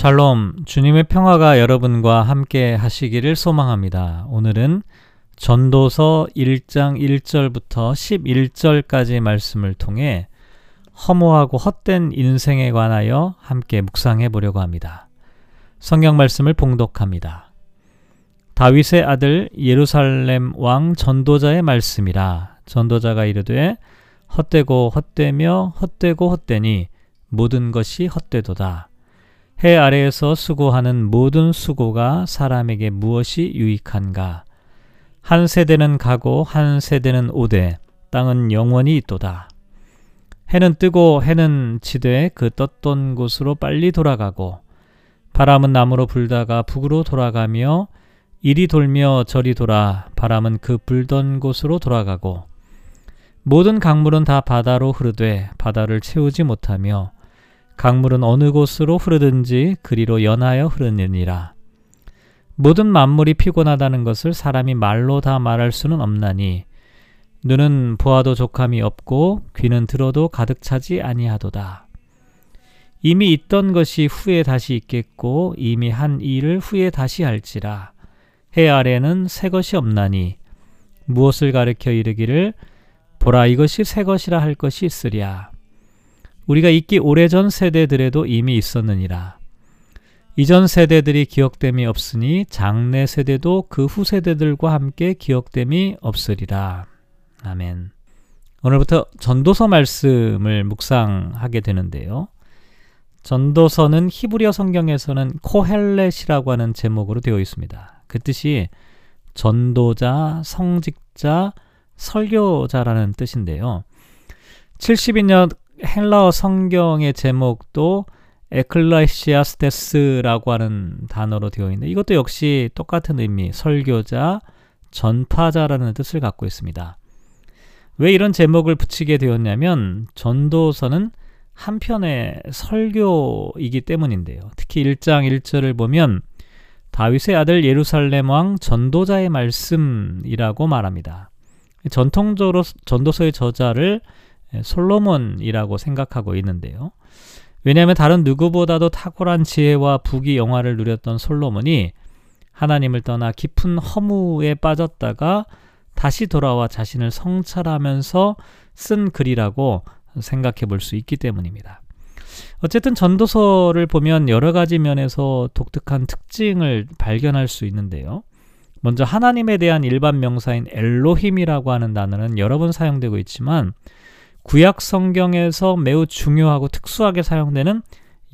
샬롬, 주님의 평화가 여러분과 함께 하시기를 소망합니다. 오늘은 전도서 1장 1절부터 11절까지 말씀을 통해 허무하고 헛된 인생에 관하여 함께 묵상해 보려고 합니다. 성경 말씀을 봉독합니다. 다윗의 아들 예루살렘 왕 전도자의 말씀이라 전도자가 이르되 헛되고 헛되며 헛되고 헛되니 모든 것이 헛되도다. 해 아래에서 수고하는 모든 수고가 사람에게 무엇이 유익한가? 한 세대는 가고 한 세대는 오되 땅은 영원히 있도다. 해는 뜨고 해는 지되 그 떴던 곳으로 빨리 돌아가고 바람은 남으로 불다가 북으로 돌아가며 이리 돌며 저리 돌아 바람은 그 불던 곳으로 돌아가고 모든 강물은 다 바다로 흐르되 바다를 채우지 못하며 강물은 어느 곳으로 흐르든지 그리로 연하여 흐르느니라. 모든 만물이 피곤하다는 것을 사람이 말로 다 말할 수는 없나니 눈은 보아도 족함이 없고 귀는 들어도 가득 차지 아니하도다. 이미 있던 것이 후에 다시 있겠고 이미 한 일을 후에 다시 할지라. 해 아래는 새 것이 없나니 무엇을 가르켜 이르기를 보라 이것이 새 것이라 할 것이 있으랴. 우리가 있기 오래전 세대들에도 이미 있었느니라. 이전 세대들이 기억됨이 없으니 장래 세대도 그 후 세대들과 함께 기억됨이 없으리라. 아멘. 오늘부터 전도서 말씀을 묵상하게 되는데요. 전도서는 히브리어 성경에서는 코헬렛이라고 하는 제목으로 되어 있습니다. 그 뜻이 전도자, 성직자, 설교자라는 뜻인데요. 70년 헬라어 성경의 제목도 에클라시아스테스라고 하는 단어로 되어 있는데 이것도 역시 똑같은 의미, 설교자, 전파자라는 뜻을 갖고 있습니다. 왜 이런 제목을 붙이게 되었냐면 전도서는 한편의 설교이기 때문인데요. 특히 1장 1절을 보면 다윗의 아들 예루살렘 왕 전도자의 말씀이라고 말합니다. 전통적으로 전도서의 저자를 예, 솔로몬이라고 생각하고 있는데요. 왜냐하면 다른 누구보다도 탁월한 지혜와 부귀 영화를 누렸던 솔로몬이 하나님을 떠나 깊은 허무에 빠졌다가 다시 돌아와 자신을 성찰하면서 쓴 글이라고 생각해 볼 수 있기 때문입니다. 어쨌든 전도서를 보면 여러 가지 면에서 독특한 특징을 발견할 수 있는데요. 먼저 하나님에 대한 일반 명사인 엘로힘이라고 하는 단어는 여러 번 사용되고 있지만 구약 성경에서 매우 중요하고 특수하게 사용되는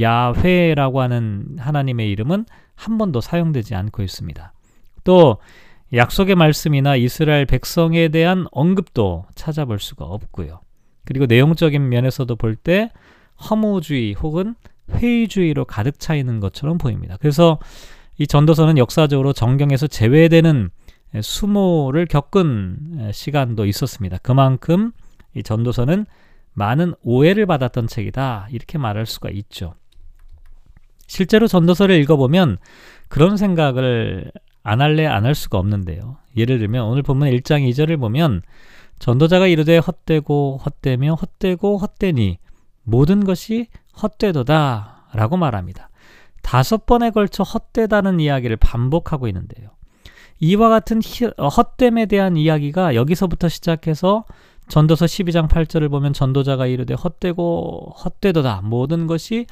야훼라고 하는 하나님의 이름은 한 번도 사용되지 않고 있습니다. 또 약속의 말씀이나 이스라엘 백성에 대한 언급도 찾아볼 수가 없고요. 그리고 내용적인 면에서도 볼 때 허무주의 혹은 회의주의로 가득 차 있는 것처럼 보입니다. 그래서 이 전도서는 역사적으로 정경에서 제외되는 수모를 겪은 시간도 있었습니다. 그만큼 이 전도서는 많은 오해를 받았던 책이다. 이렇게 말할 수가 있죠. 실제로 전도서를 읽어보면 그런 생각을 안 할래 안 할 수가 없는데요. 예를 들면 오늘 본문 1장 2절을 보면 전도자가 이르되 헛되고 헛되며 헛되고 헛되니 모든 것이 헛되도다 라고 말합니다. 다섯 번에 걸쳐 헛되다는 이야기를 반복하고 있는데요. 이와 같은 헛됨에 대한 이야기가 여기서부터 시작해서 전도서 12장 8절을 보면 전도자가 이르되 헛되고 헛되도다 모든 것이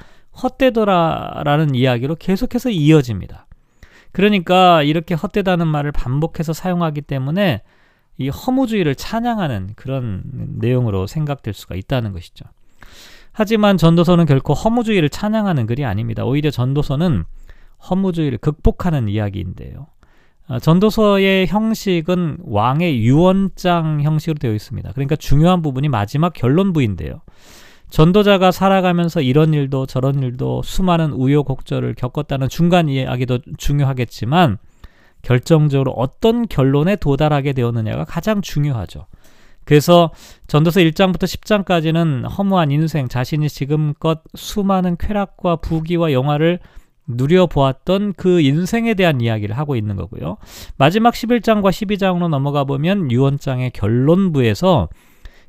헛되더라라는 이야기로 계속해서 이어집니다. 그러니까 이렇게 헛되다는 말을 반복해서 사용하기 때문에 이 허무주의를 찬양하는 그런 내용으로 생각될 수가 있다는 것이죠. 하지만 전도서는 결코 허무주의를 찬양하는 글이 아닙니다. 오히려 전도서는 허무주의를 극복하는 이야기인데요. 어, 전도서의 형식은 왕의 유언장 형식으로 되어 있습니다. 그러니까 중요한 부분이 마지막 결론부인데요. 전도자가 살아가면서 이런 일도 저런 일도 수많은 우여곡절을 겪었다는 중간 이야기도 중요하겠지만 결정적으로 어떤 결론에 도달하게 되었느냐가 가장 중요하죠. 그래서 전도서 1장부터 10장까지는 허무한 인생, 자신이 지금껏 수많은 쾌락과 부귀와 영화를 누려보았던 그 인생에 대한 이야기를 하고 있는 거고요. 마지막 11장과 12장으로 넘어가 보면 유언장의 결론부에서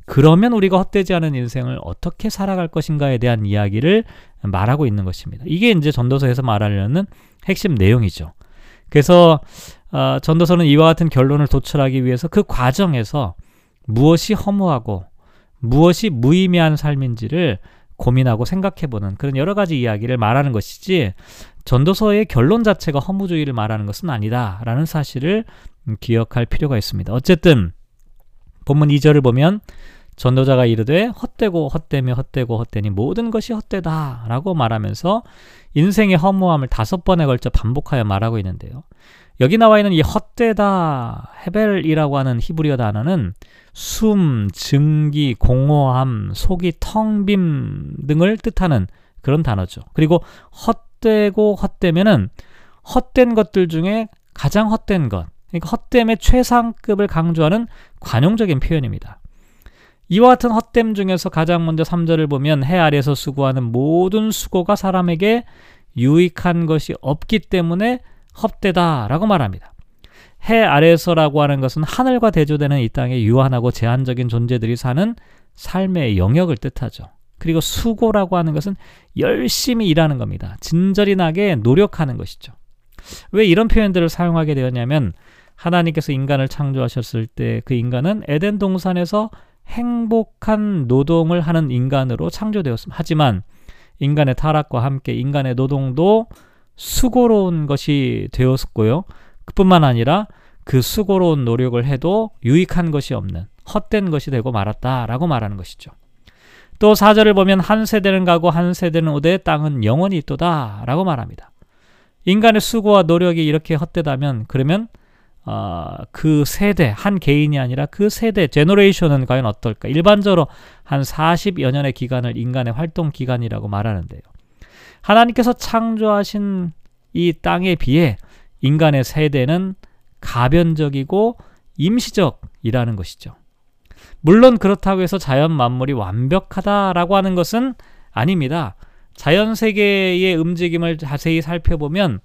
그러면 우리가 헛되지 않은 인생을 어떻게 살아갈 것인가에 대한 이야기를 말하고 있는 것입니다. 이게 이제 전도서에서 말하려는 핵심 내용이죠. 그래서 어, 전도서는 이와 같은 결론을 도출하기 위해서 그 과정에서 무엇이 허무하고 무엇이 무의미한 삶인지를 고민하고 생각해보는 그런 여러 가지 이야기를 말하는 것이지 전도서의 결론 자체가 허무주의를 말하는 것은 아니다라는 사실을 기억할 필요가 있습니다. 어쨌든 본문 2절을 보면 전도자가 이르되 헛되고 헛되며 헛되고 헛되니 모든 것이 헛되다라고 말하면서 인생의 허무함을 다섯 번에 걸쳐 반복하여 말하고 있는데요. 여기 나와 있는 이 헛되다 헤벨이라고 하는 히브리어 단어는 숨, 증기, 공허함, 속이 텅 빔 등을 뜻하는 그런 단어죠. 그리고 헛되고 헛되면은 헛된 것들 중에 가장 헛된 것, 그러니까 헛됨의 최상급을 강조하는 관용적인 표현입니다. 이와 같은 헛됨 중에서 가장 먼저 3절을 보면 해 아래서 수고하는 모든 수고가 사람에게 유익한 것이 없기 때문에 헛되다라고 말합니다. 해 아래서라고 하는 것은 하늘과 대조되는 이 땅에 유한하고 제한적인 존재들이 사는 삶의 영역을 뜻하죠. 그리고 수고라고 하는 것은 열심히 일하는 겁니다. 진절이 나게 노력하는 것이죠. 왜 이런 표현들을 사용하게 되었냐면 하나님께서 인간을 창조하셨을 때 그 인간은 에덴 동산에서 행복한 노동을 하는 인간으로 창조되었습니다. 하지만 인간의 타락과 함께 인간의 노동도 수고로운 것이 되었고요. 그뿐만 아니라 그 수고로운 노력을 해도 유익한 것이 없는 헛된 것이 되고 말았다라고 말하는 것이죠. 또 4절을 보면 한 세대는 가고 한 세대는 오되 땅은 영원히 있도다라고 말합니다. 인간의 수고와 노력이 이렇게 헛되다면 그러면 어, 그 세대 한 개인이 아니라 그 세대 제너레이션은 과연 어떨까? 일반적으로 한 40여 년의 기간을 인간의 활동 기간이라고 말하는데요. 하나님께서 창조하신 이 땅에 비해 인간의 세대는 가변적이고 임시적이라는 것이죠. 물론 그렇다고 해서 자연 만물이 완벽하다라고 하는 것은 아닙니다. 자연 세계의 움직임을 자세히 살펴보면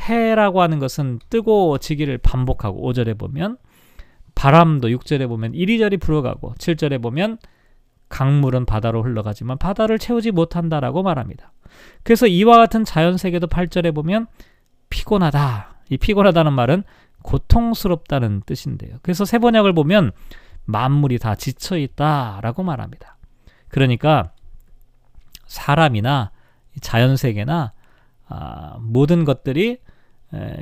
해라고 하는 것은 뜨고 지기를 반복하고 5절에 보면 바람도 6절에 보면 이리저리 불어가고 7절에 보면 강물은 바다로 흘러가지만 바다를 채우지 못한다라고 말합니다. 그래서 이와 같은 자연 세계도 8절에 보면 피곤하다. 이 피곤하다는 말은 고통스럽다는 뜻인데요. 그래서 세번역을 보면 만물이 다 지쳐 있다라고 말합니다. 그러니까 사람이나 자연 세계나 아, 모든 것들이 에,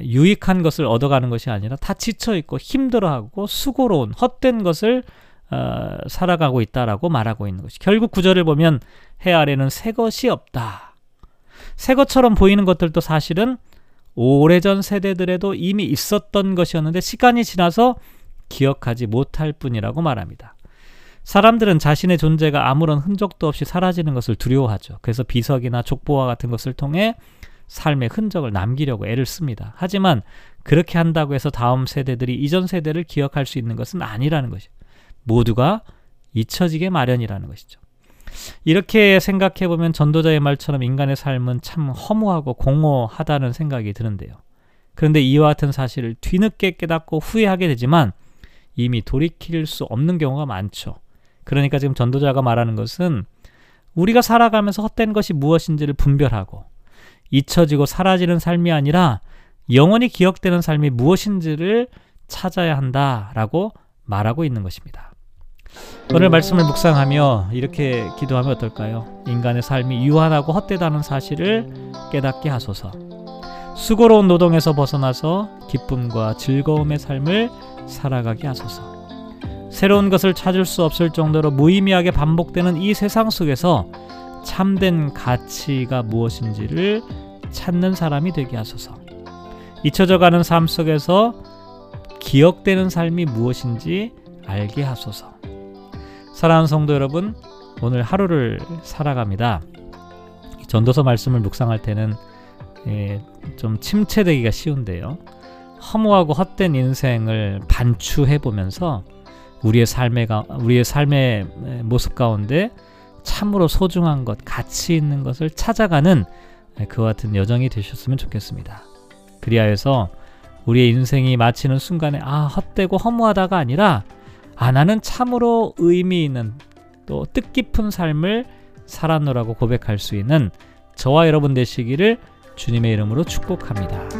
유익한 것을 얻어가는 것이 아니라 다 지쳐 있고 힘들어하고 수고로운 헛된 것을 어, 살아가고 있다라고 말하고 있는 것이 결국 구절을 보면 해 아래는 새 것이 없다. 새 것처럼 보이는 것들도 사실은 오래전 세대들에도 이미 있었던 것이었는데 시간이 지나서 기억하지 못할 뿐이라고 말합니다. 사람들은 자신의 존재가 아무런 흔적도 없이 사라지는 것을 두려워하죠. 그래서 비석이나 족보와 같은 것을 통해 삶의 흔적을 남기려고 애를 씁니다. 하지만 그렇게 한다고 해서 다음 세대들이 이전 세대를 기억할 수 있는 것은 아니라는 것이죠. 모두가 잊혀지게 마련이라는 것이죠. 이렇게 생각해 보면 전도자의 말처럼 인간의 삶은 참 허무하고 공허하다는 생각이 드는데요. 그런데 이와 같은 사실을 뒤늦게 깨닫고 후회하게 되지만 이미 돌이킬 수 없는 경우가 많죠. 그러니까 지금 전도자가 말하는 것은 우리가 살아가면서 헛된 것이 무엇인지를 분별하고 잊혀지고 사라지는 삶이 아니라 영원히 기억되는 삶이 무엇인지를 찾아야 한다라고 말하고 있는 것입니다. 오늘 말씀을 묵상하며 이렇게 기도하면 어떨까요? 인간의 삶이 유한하고 헛되다는 사실을 깨닫게 하소서. 수고로운 노동에서 벗어나서 기쁨과 즐거움의 삶을 살아가게 하소서. 새로운 것을 찾을 수 없을 정도로 무의미하게 반복되는 이 세상 속에서 참된 가치가 무엇인지를 찾는 사람이 되게 하소서. 잊혀져 가는 삶 속에서 기억되는 삶이 무엇인지 알게 하소서. 사랑하는 성도 여러분, 오늘 하루를 살아갑니다. 전도서 말씀을 묵상할 때는 예, 좀 침체되기가 쉬운데요. 허무하고 헛된 인생을 반추해 보면서 우리의 삶의 우리의 삶의 모습 가운데 참으로 소중한 것, 가치 있는 것을 찾아가는 그와 같은 여정이 되셨으면 좋겠습니다. 그리하여서 우리의 인생이 마치는 순간에 아 헛되고 허무하다가 아니라 아 나는 참으로 의미 있는 또 뜻깊은 삶을 살았노라고 고백할 수 있는 저와 여러분 되시기를 주님의 이름으로 축복합니다.